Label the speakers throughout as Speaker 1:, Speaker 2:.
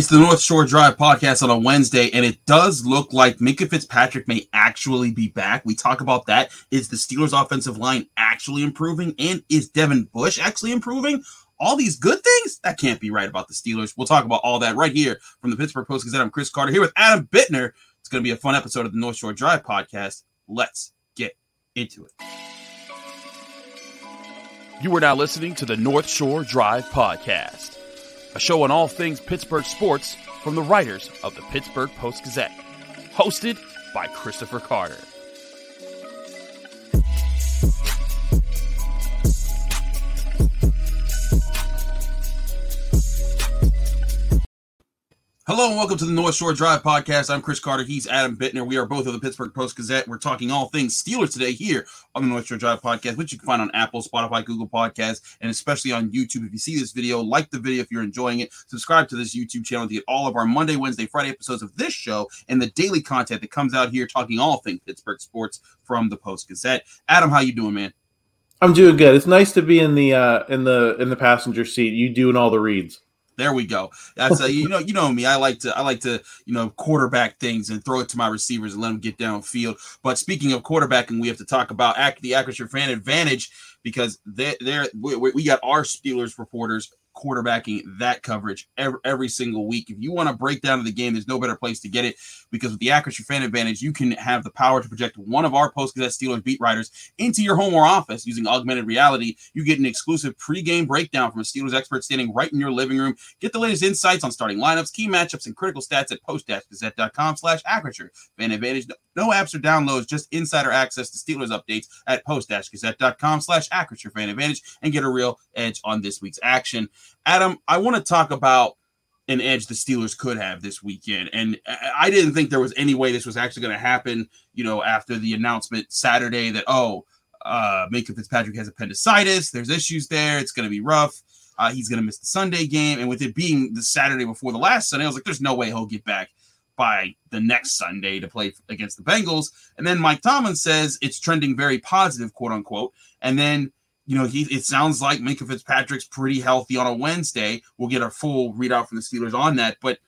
Speaker 1: It's the North Shore Drive podcast on a Wednesday, and it does look like Minkah Fitzpatrick may actually be back. We talk about that. Is the Steelers' offensive line actually improving? And is Devin Bush actually improving? All these good things that can't be right about the Steelers. We'll talk about all that right here from the Pittsburgh Post Gazette. I'm Chris Carter here with Adam Bittner. It's going to be a fun episode of the North Shore Drive podcast. Let's get into it.
Speaker 2: You are now listening to the North Shore Drive podcast a show on all things Pittsburgh sports from the writers of the Pittsburgh Post Gazette, hosted by Christopher Carter.
Speaker 1: Hello and welcome to the North Shore Drive podcast. I'm Chris Carter. He's Adam Bittner. We are both of the Pittsburgh Post Gazette. We're talking all things Steelers today here on the North Shore Drive podcast, which you can find on Apple, Spotify, Google Podcasts, and especially on YouTube. If you see this video, like the video if you're enjoying it. Subscribe to this YouTube channel to get all of our Monday, Wednesday, Friday episodes of this show and the daily content that comes out here talking all things Pittsburgh sports from the Post Gazette. Adam, how you doing, man?
Speaker 3: I'm doing good. It's nice to be in the uh, in the in the passenger seat. You doing all the reads.
Speaker 1: There we go. That's uh, you know you know me. I like to I like to you know quarterback things and throw it to my receivers and let them get downfield. But speaking of quarterbacking, we have to talk about the Acrisure fan advantage because they they're we, we got our Steelers reporters quarterbacking that coverage every, every single week. If you want to break down the game, there's no better place to get it because with the Acrisure Fan Advantage, you can have the power to project one of our Post Gazette Steelers beat writers into your home or office using augmented reality. You get an exclusive pregame breakdown from a Steelers expert standing right in your living room. Get the latest insights on starting lineups, key matchups, and critical stats at post-gazette.com slash. Fan Advantage, no apps or downloads, just insider access to Steelers updates at post-gazette.com slash Fan Advantage and get a real edge on this week's action. Adam, I want to talk about an edge the Steelers could have this weekend. And I didn't think there was any way this was actually going to happen, you know, after the announcement Saturday that, oh, uh, Minkah Fitzpatrick has appendicitis. There's issues there. It's going to be rough. Uh, he's going to miss the Sunday game. And with it being the Saturday before the last Sunday, I was like, there's no way he'll get back by the next Sunday to play against the Bengals. And then Mike Tomlin says it's trending very positive, quote unquote. And then you know, he it sounds like Minkah Fitzpatrick's pretty healthy on a Wednesday. We'll get a full readout from the Steelers on that. But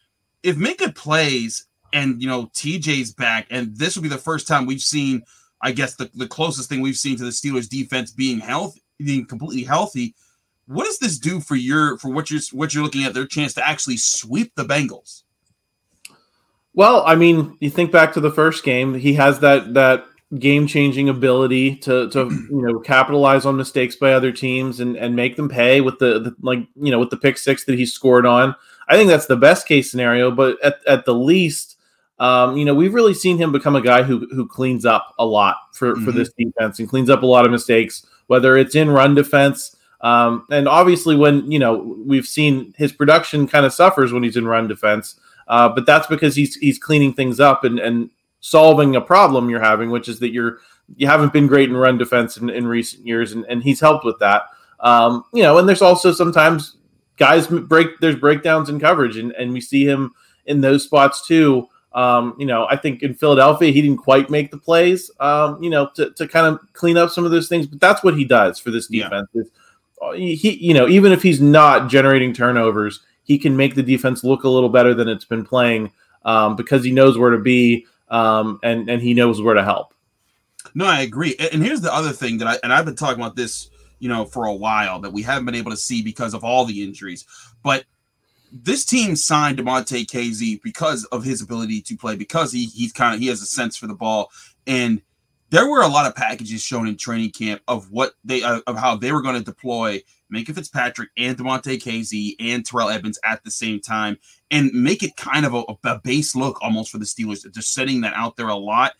Speaker 1: if Minkah plays and you know TJ's back, and this will be the first time we've seen, I guess the, the closest thing we've seen to the Steelers defense being healthy, being completely healthy. What does this do for your for what you're what you're looking at their chance to actually sweep the Bengals?
Speaker 3: Well, I mean, you think back to the first game, he has that that game changing ability to to you know capitalize on mistakes by other teams and and make them pay with the, the, like you know with the pick six that he scored on. I think that's the best case scenario, but at, at the least, um, you know, we've really seen him become a guy who who cleans up a lot for mm-hmm. for this defense and cleans up a lot of mistakes, whether it's in run defense. Um, and obviously, when you know we've seen his production kind of suffers when he's in run defense, uh, but that's because he's he's cleaning things up and and solving a problem you're having, which is that you're you haven't been great in run defense in, in recent years, and, and he's helped with that. Um, you know, and there's also sometimes guys break there's breakdowns in coverage, and, and we see him in those spots too. Um, you know, I think in Philadelphia he didn't quite make the plays, um, you know, to, to kind of clean up some of those things, but that's what he does for this defense. Yeah. Is, uh, he, you know, even if he's not generating turnovers, he can make the defense look a little better than it's been playing um, because he knows where to be um, and and he knows where to help.
Speaker 1: No, I agree. And here's the other thing that I and I've been talking about this, you know, for a while that we haven't been able to see because of all the injuries. But this team signed Damontae Kazee because of his ability to play, because he he's kind of he has a sense for the ball, and there were a lot of packages shown in training camp of what they uh, of how they were going to deploy Minkah Fitzpatrick and Damontae Kazee and Terrell Evans at the same time and make it kind of a, a, base look almost for the Steelers. Just setting that out there a lot.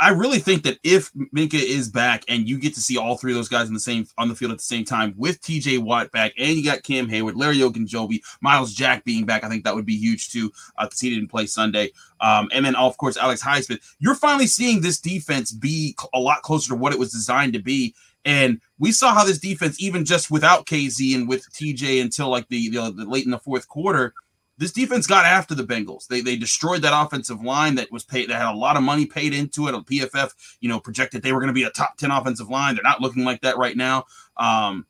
Speaker 1: I really think that if Minkah is back and you get to see all three of those guys in the same on the field at the same time with TJ Watt back and you got Cam Heyward, Larry Ogunjobi, Myles Jack being back, I think that would be huge too because uh, he didn't play Sunday. Um, and then of course Alex Highsmith. You're finally seeing this defense be a lot closer to what it was designed to be. And we saw how this defense, even just without Kazee and with TJ until like the, the, the late in the fourth quarter, this defense got after the Bengals. They they destroyed that offensive line that was paid that had a lot of money paid into it. A PFF, you know, projected they were going to be a top 10 offensive line. They're not looking like that right now. Um,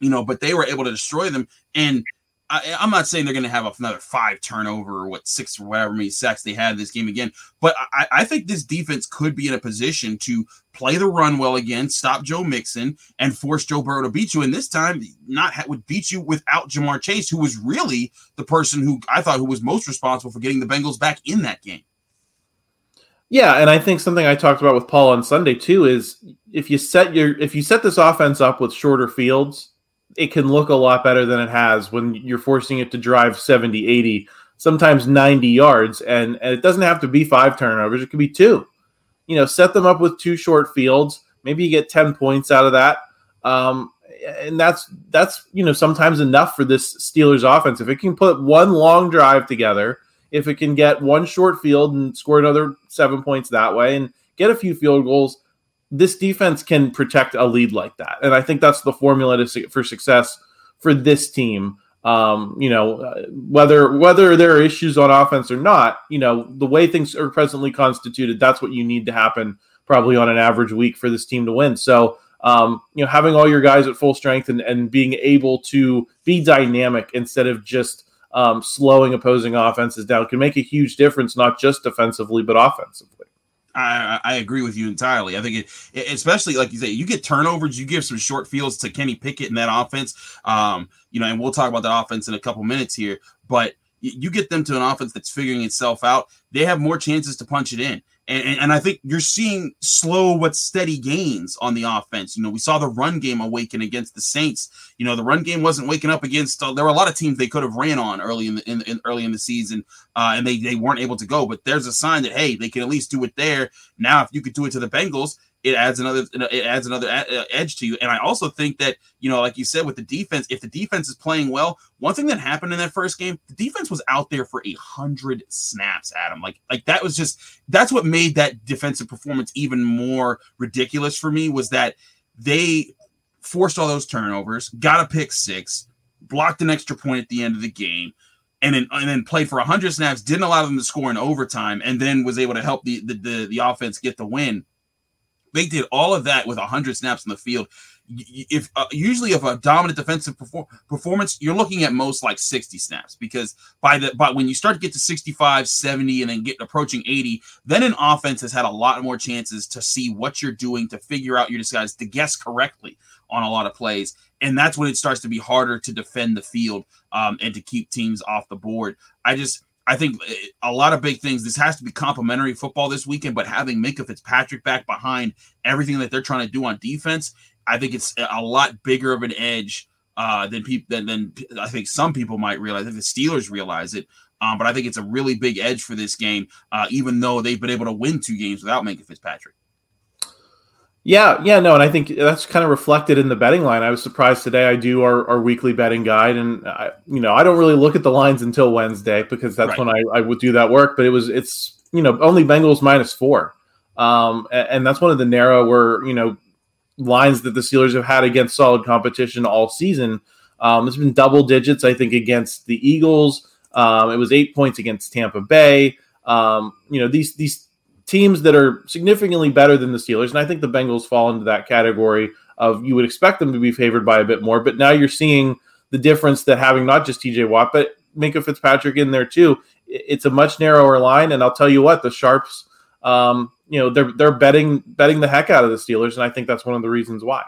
Speaker 1: you know, but they were able to destroy them. And I, am not saying they're going to have another five turnover or what six or whatever many sacks they had this game again, but I, I think this defense could be in a position to play the run well again, stop Joe Mixon, and force Joe Burrow to beat you. And this time, not ha- would beat you without Ja'Marr Chase, who was really the person who I thought who was most responsible for getting the Bengals back in that game.
Speaker 3: Yeah, and I think something I talked about with Paul on Sunday too is if you set your if you set this offense up with shorter fields it can look a lot better than it has when you're forcing it to drive 70, 80, sometimes 90 yards. And, and it doesn't have to be five turnovers, it could be two. You know, set them up with two short fields. Maybe you get 10 points out of that. Um, and that's that's you know sometimes enough for this Steelers offense. If it can put one long drive together, if it can get one short field and score another seven points that way, and get a few field goals, this defense can protect a lead like that. And I think that's the formula to, for success for this team. Um, you know, uh, whether whether there are issues on offense or not, you know, the way things are presently constituted, that's what you need to happen probably on an average week for this team to win. So, um, you know, having all your guys at full strength and, and being able to be dynamic instead of just um, slowing opposing offenses down can make a huge difference, not just defensively, but offensively.
Speaker 1: I, I agree with you entirely. I think it, especially like you say, you get turnovers, you give some short fields to Kenny Pickett in that offense. Um, you know, and we'll talk about that offense in a couple minutes here. But you get them to an offense that's figuring itself out, they have more chances to punch it in. And, and, I think you're seeing slow but steady gains on the offense. You know, we saw the run game awaken against the Saints. You know, the run game wasn't waking up against. Uh, there were a lot of teams they could have ran on early in the in, in early in the season, uh, and they they weren't able to go. But there's a sign that hey, they can at least do it there. Now, if you could do it to the Bengals, it adds another it adds another uh, edge to you. And I also think that you know, like you said, with the defense, if the defense is playing well, one thing that happened in that first game, the defense was out there for a hundred snaps. Adam, like like that was just that's what made that defensive performance even more ridiculous for me was that they forced all those turnovers, got a pick six, blocked an extra point at the end of the game and then and then played for 100 snaps, didn't allow them to score in overtime, and then was able to help the the, the, the offense get the win. They did all of that with 100 snaps in the field. If uh, usually if a dominant defensive perform- performance, you're looking at most like 60 snaps because by the but when you start to get to 65, 70, and then get approaching 80, then an offense has had a lot more chances to see what you're doing, to figure out your disguise, to guess correctly on a lot of plays, and that's when it starts to be harder to defend the field um, and to keep teams off the board. I just I think eh, a lot of big things. This has to be complementary football this weekend, but having Minkah Fitzpatrick back behind everything that they're trying to do on defense, I think it's a lot bigger of an edge uh, than people than, than I think some people might realize. I the Steelers realize it, um, but I think it's a really big edge for this game, uh, even though they've been able to win two games without Minkah Fitzpatrick.
Speaker 3: Yeah, yeah, no, and I think that's kind of reflected in the betting line. I was surprised today. I do our, our weekly betting guide, and I, you know, I don't really look at the lines until Wednesday because that's right. when I, I would do that work. But it was it's you know only Bengals minus four, um, and, and that's one of the narrower you know lines that the Steelers have had against solid competition all season. Um, it's been double digits, I think, against the Eagles. Um, it was eight points against Tampa Bay. Um, you know these these teams that are significantly better than the Steelers. And I think the Bengals fall into that category of you would expect them to be favored by a bit more. But now you're seeing the difference that having not just TJ Watt, but Minkah Fitzpatrick in there too. It's a much narrower line. And I'll tell you what, the Sharps, um, you know, they're they're betting betting the heck out of the Steelers, and I think that's one of the reasons why.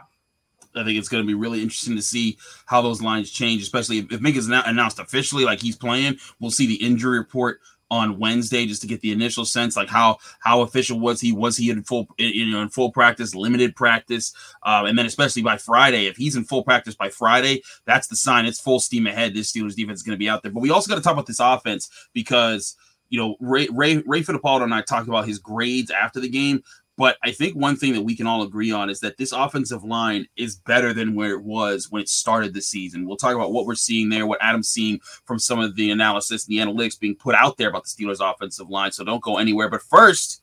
Speaker 1: I think it's going to be really interesting to see how those lines change, especially if, if Minkah's announced officially, like he's playing. We'll see the injury report on Wednesday just to get the initial sense, like how how official was he? Was he in full you know in full practice, limited practice, um, and then especially by Friday, if he's in full practice by Friday, that's the sign it's full steam ahead. This Steelers defense is going to be out there. But we also got to talk about this offense because you know Ray Ray Ray Fittipaldo and I talked about his grades after the game. But I think one thing that we can all agree on is that this offensive line is better than where it was when it started the season. We'll talk about what we're seeing there, what Adam's seeing from some of the analysis and the analytics being put out there about the Steelers' offensive line. So don't go anywhere. But first,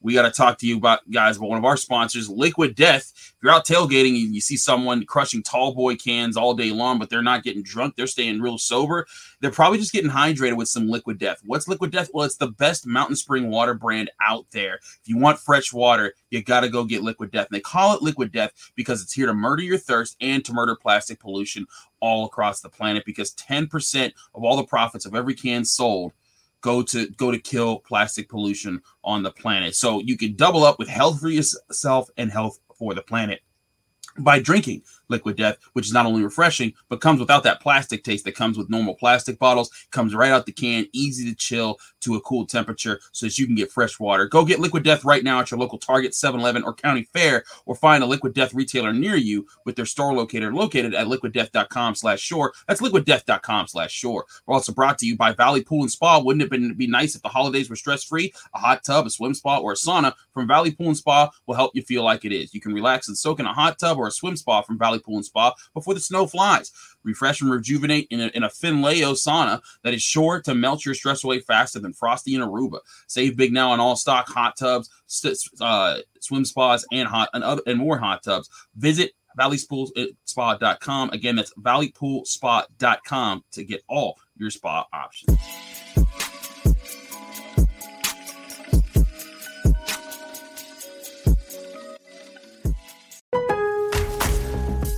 Speaker 1: we got to talk to you about guys about one of our sponsors, Liquid Death. If you're out tailgating and you see someone crushing tall boy cans all day long, but they're not getting drunk, they're staying real sober. They're probably just getting hydrated with some Liquid Death. What's Liquid Death? Well, it's the best mountain spring water brand out there. If you want fresh water, you got to go get Liquid Death. And they call it Liquid Death because it's here to murder your thirst and to murder plastic pollution all across the planet. Because 10% of all the profits of every can sold go to go to kill plastic pollution on the planet. So you can double up with health for yourself and health for the planet by drinking liquid death which is not only refreshing but comes without that plastic taste that comes with normal plastic bottles comes right out the can easy to chill to a cool temperature so that you can get fresh water. Go get liquid death right now at your local target 7-eleven or county fair or find a liquid death retailer near you with their store locator located at liquiddeath.com slash shore. That's liquiddeath.com slash shore. We're also brought to you by valley pool and spa. Wouldn't it be nice if the holidays were stress free a hot tub a swim spa or a sauna from valley pool and spa will help you feel like it is. You can relax and soak in a hot tub or a swim spa from valley pool and spa before the snow flies. Refresh and rejuvenate in a, in a Finnleo sauna that is sure to melt your stress away faster than Frosty in Aruba. Save big now on all stock hot tubs, uh, swim spas, and hot and other and more hot tubs. Visit valleypoolspa.com. Again, that's valleypoolspa.com to get all your spa options.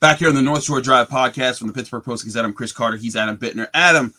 Speaker 1: Back here on the North Shore Drive podcast from the Pittsburgh Post Gazette, I'm Chris Carter. He's Adam Bittner. Adam,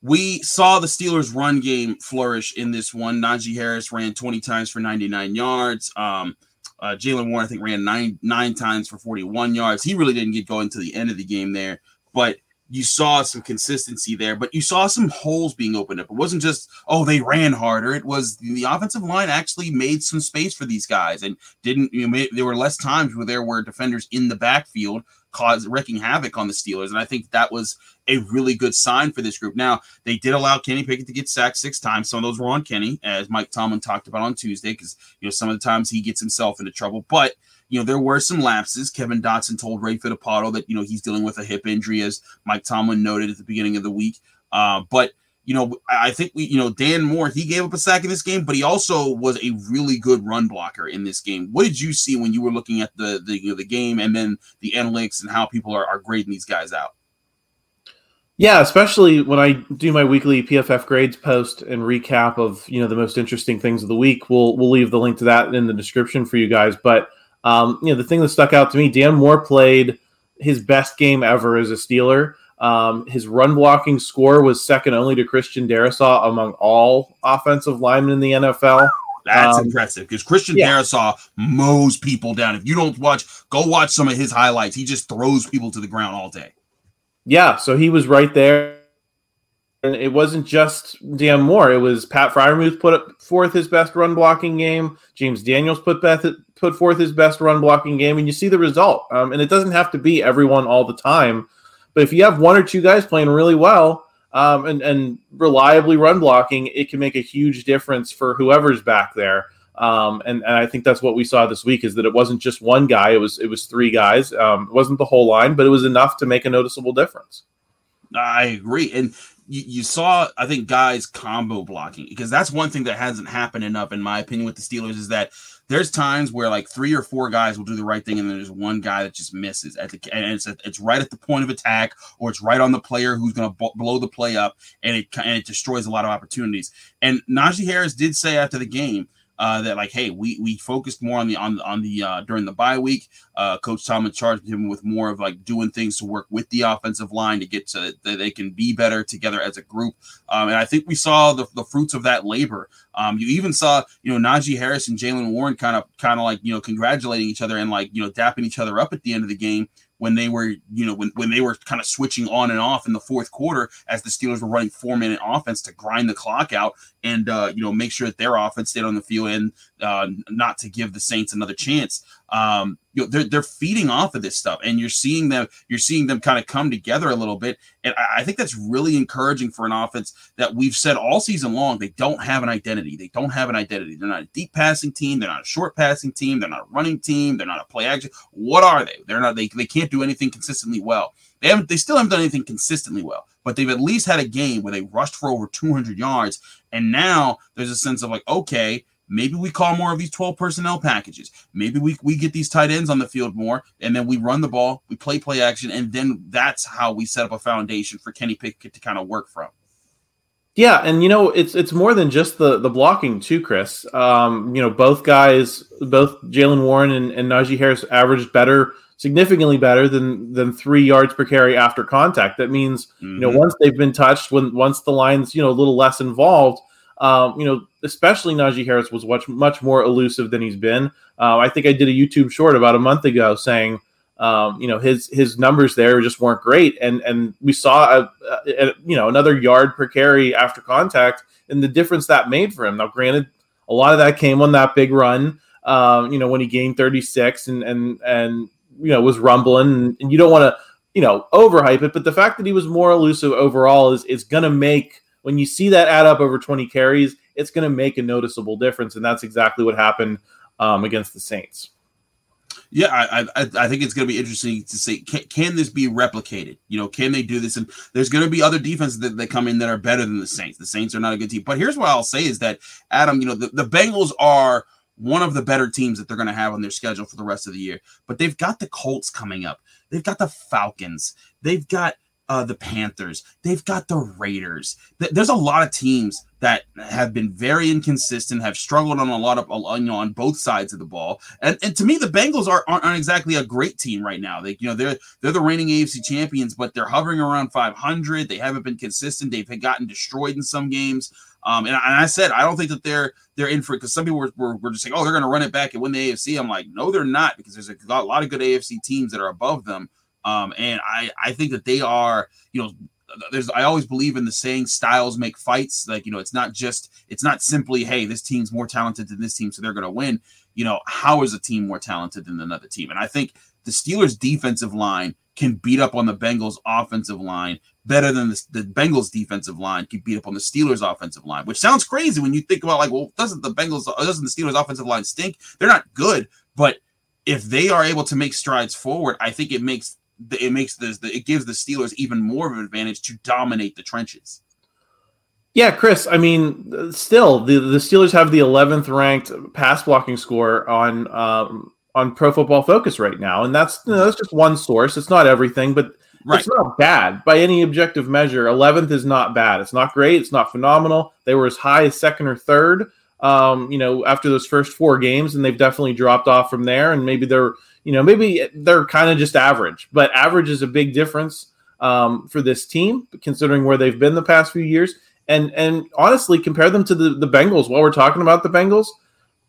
Speaker 1: we saw the Steelers' run game flourish in this one. Najee Harris ran 20 times for 99 yards. Um, uh, Jaylen Warren, I think, ran nine nine times for 41 yards. He really didn't get going to the end of the game there, but you saw some consistency there, but you saw some holes being opened up. It wasn't just, oh, they ran harder. It was the offensive line actually made some space for these guys and didn't, you know, there were less times where there were defenders in the backfield cause wrecking havoc on the Steelers. And I think that was a really good sign for this group. Now, they did allow Kenny Pickett to get sacked six times. Some of those were on Kenny, as Mike Tomlin talked about on Tuesday, because, you know, some of the times he gets himself into trouble. But, you know, there were some lapses. Kevin Dotson told Ray Fittipaldo that, you know, he's dealing with a hip injury, as Mike Tomlin noted at the beginning of the week. Uh, but, you know, I think we, you know, Dan Moore, he gave up a sack in this game, but he also was a really good run blocker in this game. What did you see when you were looking at the the, you know, the game and then the analytics and how people are, are grading these guys out?
Speaker 3: Yeah, especially when I do my weekly PFF grades post and recap of you know the most interesting things of the week. We'll we'll leave the link to that in the description for you guys. But um, you know, the thing that stuck out to me, Dan Moore played his best game ever as a Steeler. Um, his run blocking score was second only to Christian Darrisaw among all offensive linemen in the NFL.
Speaker 1: That's um, impressive because Christian yeah. Darrisaw mows people down. If you don't watch, go watch some of his highlights. He just throws people to the ground all day.
Speaker 3: Yeah, so he was right there. It wasn't just Dan Moore. It was Pat Freiermuth put forth his best run blocking game. James Daniels put Beth, put forth his best run blocking game, and you see the result. Um, and it doesn't have to be everyone all the time, but if you have one or two guys playing really well um, and, and reliably run blocking, it can make a huge difference for whoever's back there. Um, and, and, I think that's what we saw this week is that it wasn't just one guy; it was it was three guys. Um, it wasn't the whole line, but it was enough to make a noticeable difference.
Speaker 1: I agree, and you, you, saw, I think, guys combo blocking because that's one thing that hasn't happened enough, in my opinion, with the Steelers is that there's times where like three or four guys will do the right thing, and then there's one guy that just misses at the and it's it's right at the point of attack, or it's right on the player who's going to b- blow the play up, and it and it destroys a lot of opportunities. And Najee Harris did say after the game uh, that like, hey, we we focused more on the on on the uh, during the bye week. Uh, Coach Tomlin charged him with more of like doing things to work with the offensive line to get to that they can be better together as a group. Um, and I think we saw the, the fruits of that labor. Um, you even saw you know Najee Harris and Jaylen Warren kind of kind of like you know congratulating each other and like you know dapping each other up at the end of the game when they were, you know, when, when they were kind of switching on and off in the fourth quarter as the Steelers were running four minute offense to grind the clock out and, uh, you know, make sure that their offense stayed on the field and uh, not to give the Saints another chance. Um, you know, they're, they're feeding off of this stuff and you're seeing them, you're seeing them kind of come together a little bit. And I, I think that's really encouraging for an offense that we've said all season long, they don't have an identity. They don't have an identity. They're not a deep passing team. They're not a short passing team. They're not a running team. They're not a play action. What are they? They're not, they, they can't do anything consistently well. They haven't, they still haven't done anything consistently well, but they've at least had a game where they rushed for over 200 yards. And now there's a sense of like, okay, Maybe we call more of these 12 personnel packages. Maybe we, we get these tight ends on the field more, and then we run the ball, we play play action, and then that's how we set up a foundation for Kenny Pickett to kind of work from.
Speaker 3: Yeah, and you know it's it's more than just the the blocking too, Chris. Um, you know both guys, both Jaylen Warren and, and Najee Harris averaged better, significantly better than than three yards per carry after contact. That means mm-hmm. you know mm-hmm. once they've been touched, when once the line's you know a little less involved, um, you know, especially Najee Harris was much much more elusive than he's been. Uh, I think I did a YouTube short about a month ago saying, um, you know, his his numbers there just weren't great, and and we saw a, a, you know another yard per carry after contact, and the difference that made for him. Now, granted, a lot of that came on that big run. Um, you know, when he gained 36 and and and you know was rumbling, and, and you don't want to you know overhype it, but the fact that he was more elusive overall is is going to make when you see that add up over 20 carries, it's going to make a noticeable difference. And that's exactly what happened um, against the Saints.
Speaker 1: Yeah, I, I, I think it's going to be interesting to see can, can, this be replicated? You know, can they do this? And there's going to be other defenses that, that come in that are better than the Saints. The Saints are not a good team. But here's what I'll say is that Adam, you know, the, the Bengals are one of the better teams that they're going to have on their schedule for the rest of the year. But they've got the Colts coming up. They've got the Falcons. They've got uh, the Panthers. They've got the Raiders. There's a lot of teams that have been very inconsistent, have struggled on a lot of you know on both sides of the ball. And, and to me, the Bengals are aren't, aren't exactly a great team right now. They you know they're they're the reigning AFC champions, but they're hovering around 500. They haven't been consistent. They've gotten destroyed in some games. Um, and, and I said I don't think that they're they're in for it because some people were, were, were just saying, oh, they're going to run it back and win the AFC. I'm like, no, they're not because there's a lot of good AFC teams that are above them. Um, and I, I think that they are, you know, there's I always believe in the saying styles make fights. Like, you know, it's not just it's not simply, hey, this team's more talented than this team, so they're gonna win. You know, how is a team more talented than another team? And I think the Steelers defensive line can beat up on the Bengals offensive line better than the, the Bengals defensive line can beat up on the Steelers offensive line, which sounds crazy when you think about like, well, doesn't the Bengals doesn't the Steelers offensive line stink? They're not good, but if they are able to make strides forward, I think it makes it makes this the, it gives the Steelers even more of an advantage to dominate the trenches.
Speaker 3: Yeah, Chris. I mean, still the the Steelers have the 11th ranked pass blocking score on um, on Pro Football Focus right now, and that's you know, that's just one source. It's not everything, but right. it's not bad by any objective measure. 11th is not bad. It's not great. It's not phenomenal. They were as high as second or third. Um, you know, after those first four games, and they've definitely dropped off from there. And maybe they're you know, maybe they're kind of just average, but average is a big difference um, for this team, considering where they've been the past few years. And and honestly, compare them to the, the Bengals. While we're talking about the Bengals,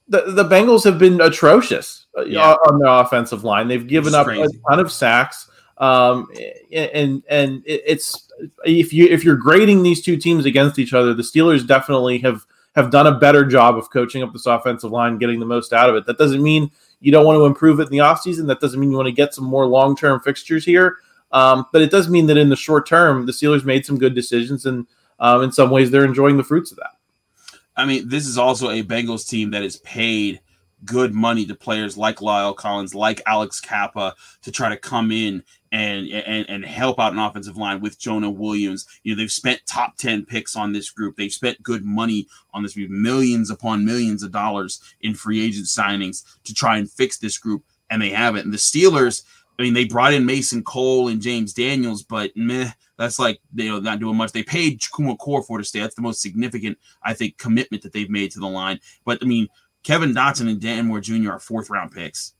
Speaker 3: the, the Bengals have been atrocious uh, yeah. on their offensive line. They've given up crazy. a ton of sacks. Um, and and it's if you if you're grading these two teams against each other, the Steelers definitely have have done a better job of coaching up this offensive line, getting the most out of it. That doesn't mean you don't want to improve it in the offseason. That doesn't mean you want to get some more long term fixtures here. Um, but it does mean that in the short term, the Steelers made some good decisions, and um, in some ways, they're enjoying the fruits of that.
Speaker 1: I mean, this is also a Bengals team that is paid good money to players like La'el Collins, like Alex Cappa, to try to come in and and and help out an offensive line with Jonah Williams. You know, they've spent top 10 picks on this group. They've spent good money on this group, millions upon millions of dollars in free agent signings to try and fix this group, and they haven't. And the Steelers, I mean, they brought in Mason Cole and James Daniels, but meh, that's like you know not doing much. They paid Chukwuma for to stay. That's the most significant, I think, commitment that they've made to the line. But I mean, Kevin Dotson and Dan Moore Jr. are fourth round picks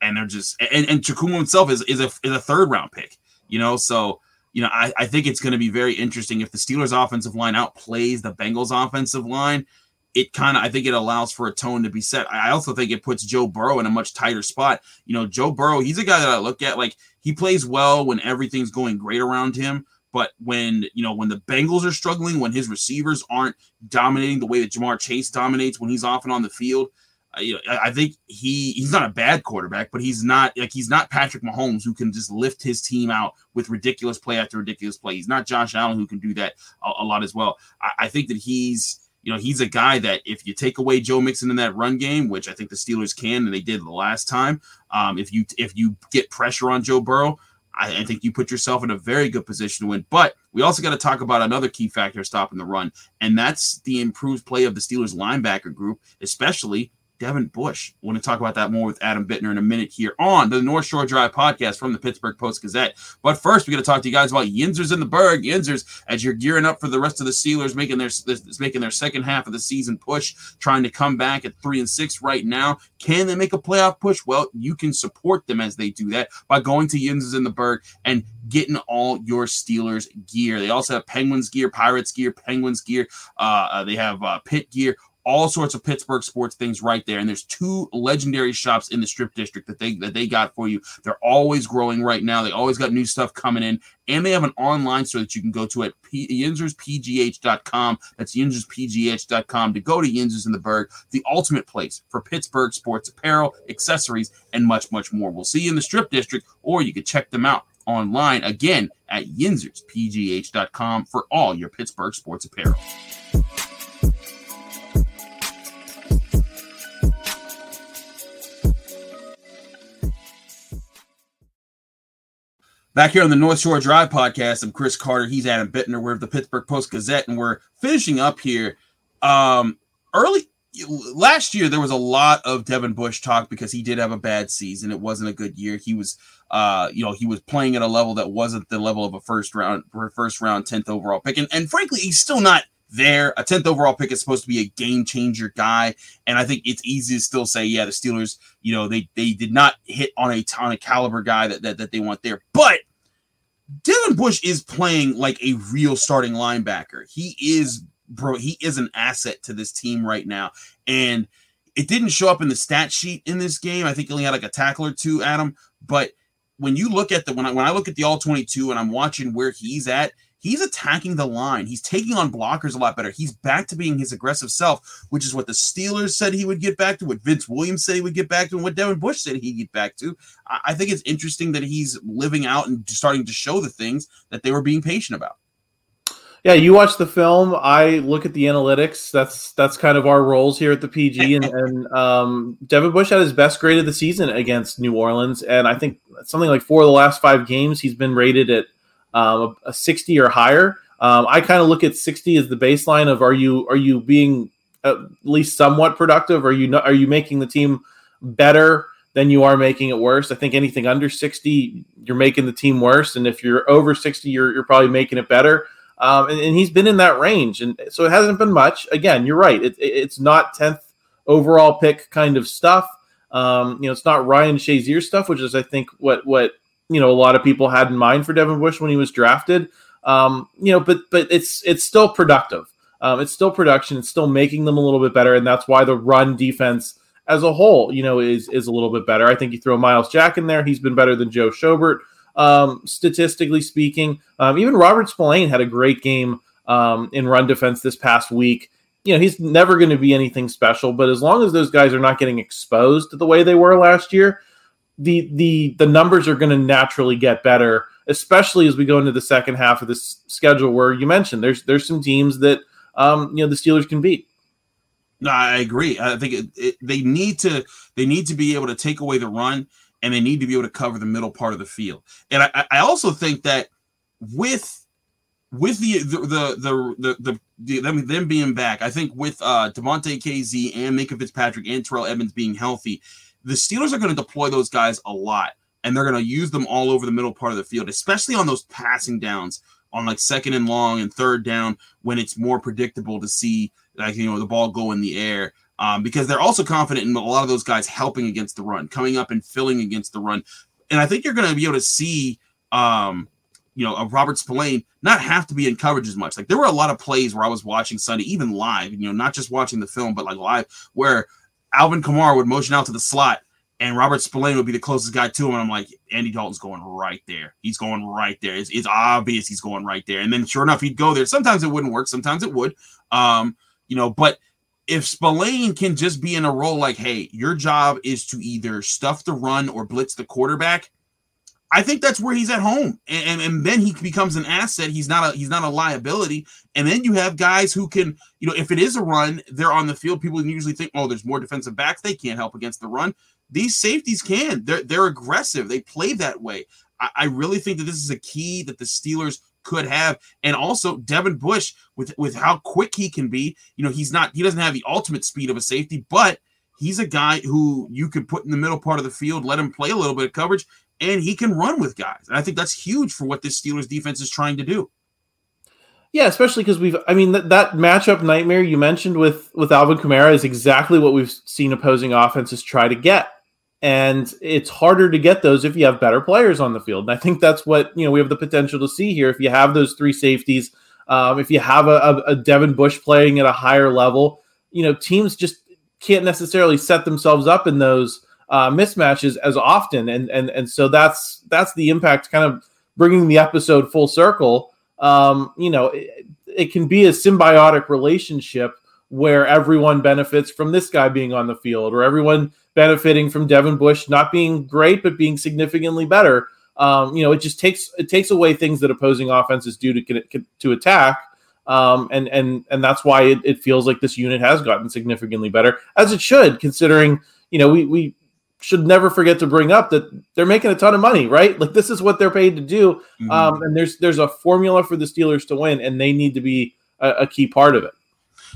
Speaker 1: and they're just and, and himself is is a is a third round pick, you know. So you know, I, I think it's going to be very interesting if the Steelers' offensive line outplays the Bengals' offensive line. it kind of I think it allows for a tone to be set. I also think it puts Joe Burrow in a much tighter spot. You know, Joe Burrow, he's a guy that I look at like he plays well when everything's going great around him. But when you know when the Bengals are struggling, when his receivers aren't dominating the way that Ja'Marr Chase dominates when he's off and on the field, I, I think he he's not a bad quarterback, but he's not like he's not Patrick Mahomes who can just lift his team out with ridiculous play after ridiculous play. He's not Josh Allen who can do that a, a lot as well. I, I think that he's you know, he's a guy that if you take away Joe Mixon in that run game, which I think the Steelers can, and they did the last time, um, if you if you get pressure on Joe Burrow, I, I, think you put yourself in a very good position to win. But we also got to talk about another key factor stopping the run, and that's the improved play of the Steelers linebacker group, especially Devin Bush. I want to talk about that more with Adam Bittner in a minute here on the North Shore Drive podcast from the Pittsburgh Post Gazette. But first, we got to talk to you guys about Yinzers in the Berg. Yinzers, as you're gearing up for the rest of the Steelers, making their making their second half of the season push, trying to come back at three and six right now. Can they make a playoff push? Well, you can support them as they do that by going to Yinzers in the Berg and getting all your Steelers gear. They also have Penguins gear, Pirates gear, Penguins gear. Uh, uh they have uh, Pit gear all sorts of Pittsburgh sports things right there. And there's two legendary shops in the Strip District that they that they got for you. They're always growing right now. They always got new stuff coming in, and they have an online store that you can go to at P- yinzerspgh.com. That's yinzerspgh.com to go to Yinzers in the Berg, the ultimate place for Pittsburgh sports apparel, accessories, and much much more. We'll see you in the Strip District, or you can check them out online again at yinzerspgh.com for all your Pittsburgh sports apparel. Back here on the North Shore Drive podcast, I'm Chris Carter. He's Adam Bittner. We're the Pittsburgh Post Gazette, and we're finishing up here. Um, early last year, there was a lot of Devin Bush talk because he did have a bad season. It wasn't a good year. He was, uh, you know, he was playing at a level that wasn't the level of a first round, first round, tenth overall pick, and, and frankly, he's still not there. A 10th overall pick is supposed to be a game changer guy. And I think it's easy to still say, yeah, the Steelers, you know, they they did not hit on a ton of caliber guy that, that, that they want there. But Devin Bush is playing like a real starting linebacker. He is, bro, he is an asset to this team right now. And it didn't show up in the stat sheet in this game. I think he only had like a tackle or two, Adam. But when you look at the when I when I look at the all 22 and I'm watching where he's at, he's attacking the line. He's taking on blockers a lot better. He's back to being his aggressive self, which is what the Steelers said he would get back to, what Vince Williams said he would get back to, and what Devin Bush said he'd get back to. I think it's interesting that he's living out and starting to show the things that they were being patient about.
Speaker 3: Yeah, you watch the film. I look at the analytics. That's that's kind of our roles here at the PG. And, and um, Devin Bush had his best grade of the season against New Orleans, and I think something like four of the last five games he's been rated at um, a, a 60 or higher. Um, I kind of look at 60 as the baseline of are you are you being at least somewhat productive? Are you not, are you making the team better than you are making it worse? I think anything under 60, you're making the team worse, and if you're over 60, you're you're probably making it better. Um, and, and, he's been in that range, and so it hasn't been much. Again, you're right; it, it, it's not 10th overall pick kind of stuff. Um, you know, it's not Ryan Shazier stuff, which is I think what what you know a lot of people had in mind for Devin Bush when he was drafted. Um, you know, but but it's it's still productive. Um, it's still production. It's still making them a little bit better, and that's why the run defense as a whole, you know, is is a little bit better. I think you throw Myles Jack in there; he's been better than Joe Schobert, um, statistically speaking. Um, even Robert Spillane had a great game um, in run defense this past week. You know, he's never going to be anything special, but as long as those guys are not getting exposed the way they were last year, the the the numbers are going to naturally get better, especially as we go into the second half of this schedule, where you mentioned there's there's some teams that um, you know the Steelers can beat.
Speaker 1: No, I agree. I think it, it, they need to they need to be able to take away the run, and they need to be able to cover the middle part of the field. And I, I also think that with with the the the the, the, the, the them, them being back, I think with uh Damontae Kazee and Minkah Fitzpatrick and Terrell Edmunds being healthy, the Steelers are going to deploy those guys a lot, and they're going to use them all over the middle part of the field, especially on those passing downs on like second and long and third down when it's more predictable to see like you know the ball go in the air. Um, because they're also confident in a lot of those guys helping against the run, coming up and filling against the run, and I think you're going to be able to see um, you know, a Robert Spillane not have to be in coverage as much. Like there were a lot of plays where I was watching Sunday, even live, you know, not just watching the film, but like live, where Alvin Kamara would motion out to the slot and Robert Spillane would be the closest guy to him. And I'm like, Andy Dalton's going right there. He's going right there. It's, it's obvious he's going right there. And then sure enough, he'd go there. Sometimes it wouldn't work, sometimes it would. Um, you know, but if Spillane can just be in a role like, hey, your job is to either stuff the run or blitz the quarterback, I think that's where he's at home, and, and, and then he becomes an asset. He's not a he's not a liability. And then you have guys who can, you know, if it is a run, they're on the field. People usually think, oh, there's more defensive backs. They can't help against the run. These safeties can. They're they're aggressive. They play that way. I, I really think that this is a key that the Steelers could have, and also Devin Bush with with how quick he can be. You know, he's not he doesn't have the ultimate speed of a safety, but he's a guy who you could put in the middle part of the field, let him play a little bit of coverage, and he can run with guys. And I think that's huge for what this Steelers defense is trying to do.
Speaker 3: Yeah, especially because we've, I mean, that, that matchup nightmare you mentioned with with Alvin Kamara is exactly what we've seen opposing offenses try to get. And it's harder to get those if you have better players on the field. And I think that's what, you know, we have the potential to see here. If you have those three safeties, um, if you have a, a, a Devin Bush playing at a higher level, you know, teams just can't necessarily set themselves up in those uh, mismatches as often, and and and so that's that's the impact, kind of bringing the episode full circle. Um, you know, it, it can be a symbiotic relationship where everyone benefits from this guy being on the field, or everyone benefiting from Devin Bush not being great but being significantly better. Um, you know, it just takes it takes away things that opposing offenses do to to attack, um, and and and that's why it, it feels like this unit has gotten significantly better, as it should, considering you know we we should never forget to bring up that they're making a ton of money, right? Like this is what they're paid to do, mm-hmm. um, and there's there's a formula for the Steelers to win, and they need to be a, a key part of it.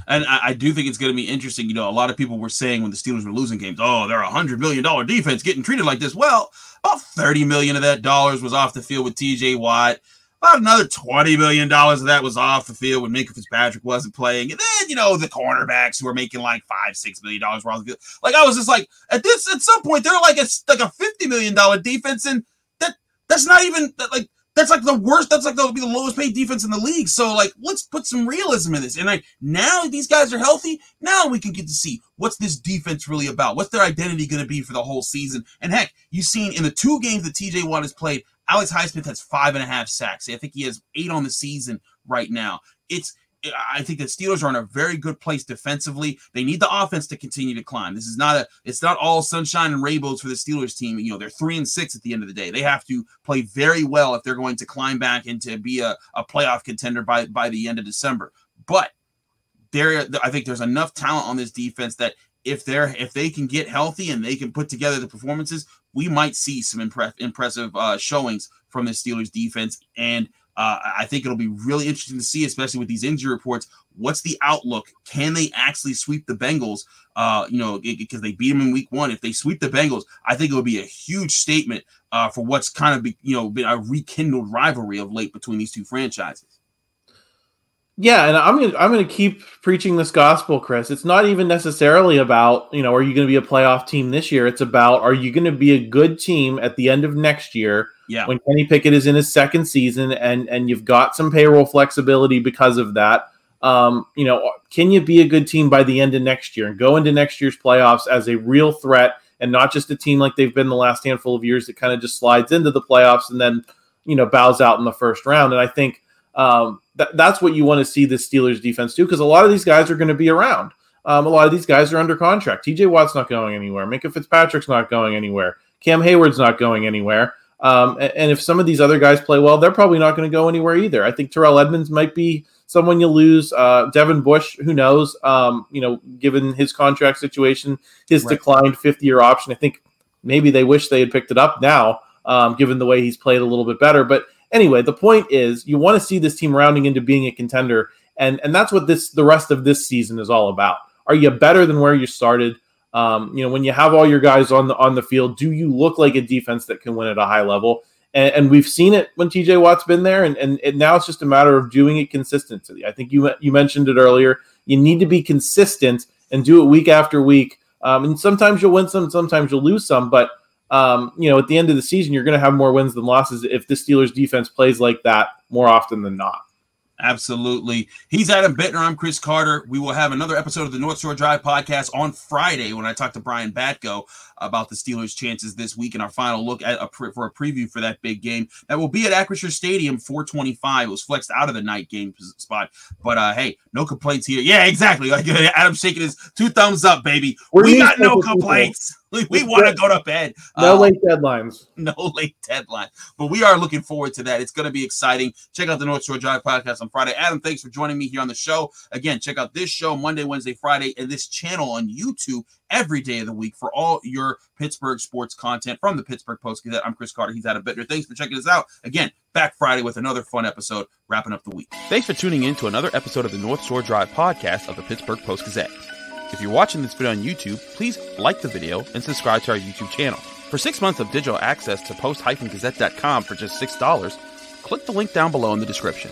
Speaker 1: And I, I do think it's going to be interesting. You know, a lot of people were saying when the Steelers were losing games, "Oh, they're a hundred million dollar defense getting treated like this." Well, about thirty million of that dollars was off the field with T.J. Watt. About another $20 million of that was off the field when Minkah Fitzpatrick wasn't playing. And then, you know, the cornerbacks who were making like five, six million dollars off the field. Like I was just like, at this at some point, they're like a like a $50 million defense, and that that's not even like that's like the worst. That's like the, be the lowest paid defense in the league. So like, let's put some realism in this. And like now these guys are healthy. Now we can get to see what's this defense really about. What's their identity going to be for the whole season? And heck, you've seen in the two games that TJ Watt has played, Alex Highsmith has five and a half sacks. I think he has eight on the season right now. It's I think the Steelers are in a very good place defensively. They need the offense to continue to climb. This is not a it's not all sunshine and rainbows for the Steelers team. You know, they're three and six at the end of the day. They have to play very well if they're going to climb back and to be a, a playoff contender by by the end of December. But there I think there's enough talent on this defense that if they're if they can get healthy and they can put together the performances, we might see some impre- impressive uh, showings from the Steelers defense. And uh, I think it'll be really interesting to see, especially with these injury reports. What's the outlook? Can they actually sweep the Bengals? Uh, you know, because they beat them in Week One. If they sweep the Bengals, I think it would be a huge statement uh, for what's kind of be, you know been a rekindled rivalry of late between these two franchises.
Speaker 3: Yeah, and I'm gonna I'm gonna keep preaching this gospel, Chris. It's not even necessarily about you know are you going to be a playoff team this year. It's about are you going to be a good team at the end of next year.
Speaker 1: Yeah.
Speaker 3: When Kenny Pickett is in his second season and and you've got some payroll flexibility because of that. Um, you know, can you be a good team by the end of next year and go into next year's playoffs as a real threat and not just a team like they've been the last handful of years that kind of just slides into the playoffs and then you know bows out in the first round. And I think um, that, that's what you want to see the Steelers defense do because a lot of these guys are going to be around. Um, a lot of these guys are under contract. TJ Watt's not going anywhere. Minkah Fitzpatrick's not going anywhere. Cam Heyward's not going anywhere. Um, and, and, if some of these other guys play well, they're probably not going to go anywhere either. I think Terrell Edmunds might be someone you lose. Uh, Devin Bush, who knows? Um, you know, given his contract situation, his right. declined fifth year option, I think maybe they wish they had picked it up now, um, given the way he's played a little bit better. But Anyway, the point is you want to see this team rounding into being a contender, and and that's what this the rest of this season is all about. Are you better than where you started? Um, you know, when you have all your guys on the on the field, do you look like a defense that can win at a high level? And, and we've seen it when TJ Watt's been there, and, and and now it's just a matter of doing it consistently. I think you you mentioned it earlier. You need to be consistent and do it week after week. Um, and sometimes you'll win some, sometimes you'll lose some, but um, you know, at the end of the season, you're going to have more wins than losses if the Steelers defense plays like that more often than not.
Speaker 1: Absolutely. He's Adam Bittner. I'm Chris Carter. We will have another episode of the North Shore Drive podcast on Friday when I talk to Brian Batko about the Steelers' chances this week and our final look at a pre- for a preview for that big game that will be at Acrisure Stadium 425. It was flexed out of the night game spot, but uh, hey, no complaints here. Yeah, exactly. Like Adam shaking his two thumbs up, baby. We're we got no complaints. We, we want to go to bed.
Speaker 3: No uh, late deadlines.
Speaker 1: No late deadline. But we are looking forward to that. It's going to be exciting. Check out the North Shore Drive podcast on Friday. Adam, thanks for joining me here on the show. Again, check out this show Monday, Wednesday, Friday, and this channel on YouTube every day of the week for all your Pittsburgh sports content from the Pittsburgh Post Gazette. I'm Chris Carter. He's Adam Bittner. Thanks for checking us out. Again, back Friday with another fun episode, wrapping up the week.
Speaker 2: Thanks for tuning in to another episode of the North Shore Drive podcast of the Pittsburgh Post Gazette. If you're watching this video on YouTube, please like the video and subscribe to our YouTube channel. For six months of digital access to post-gazette.com for just $6, click the link down below in the description.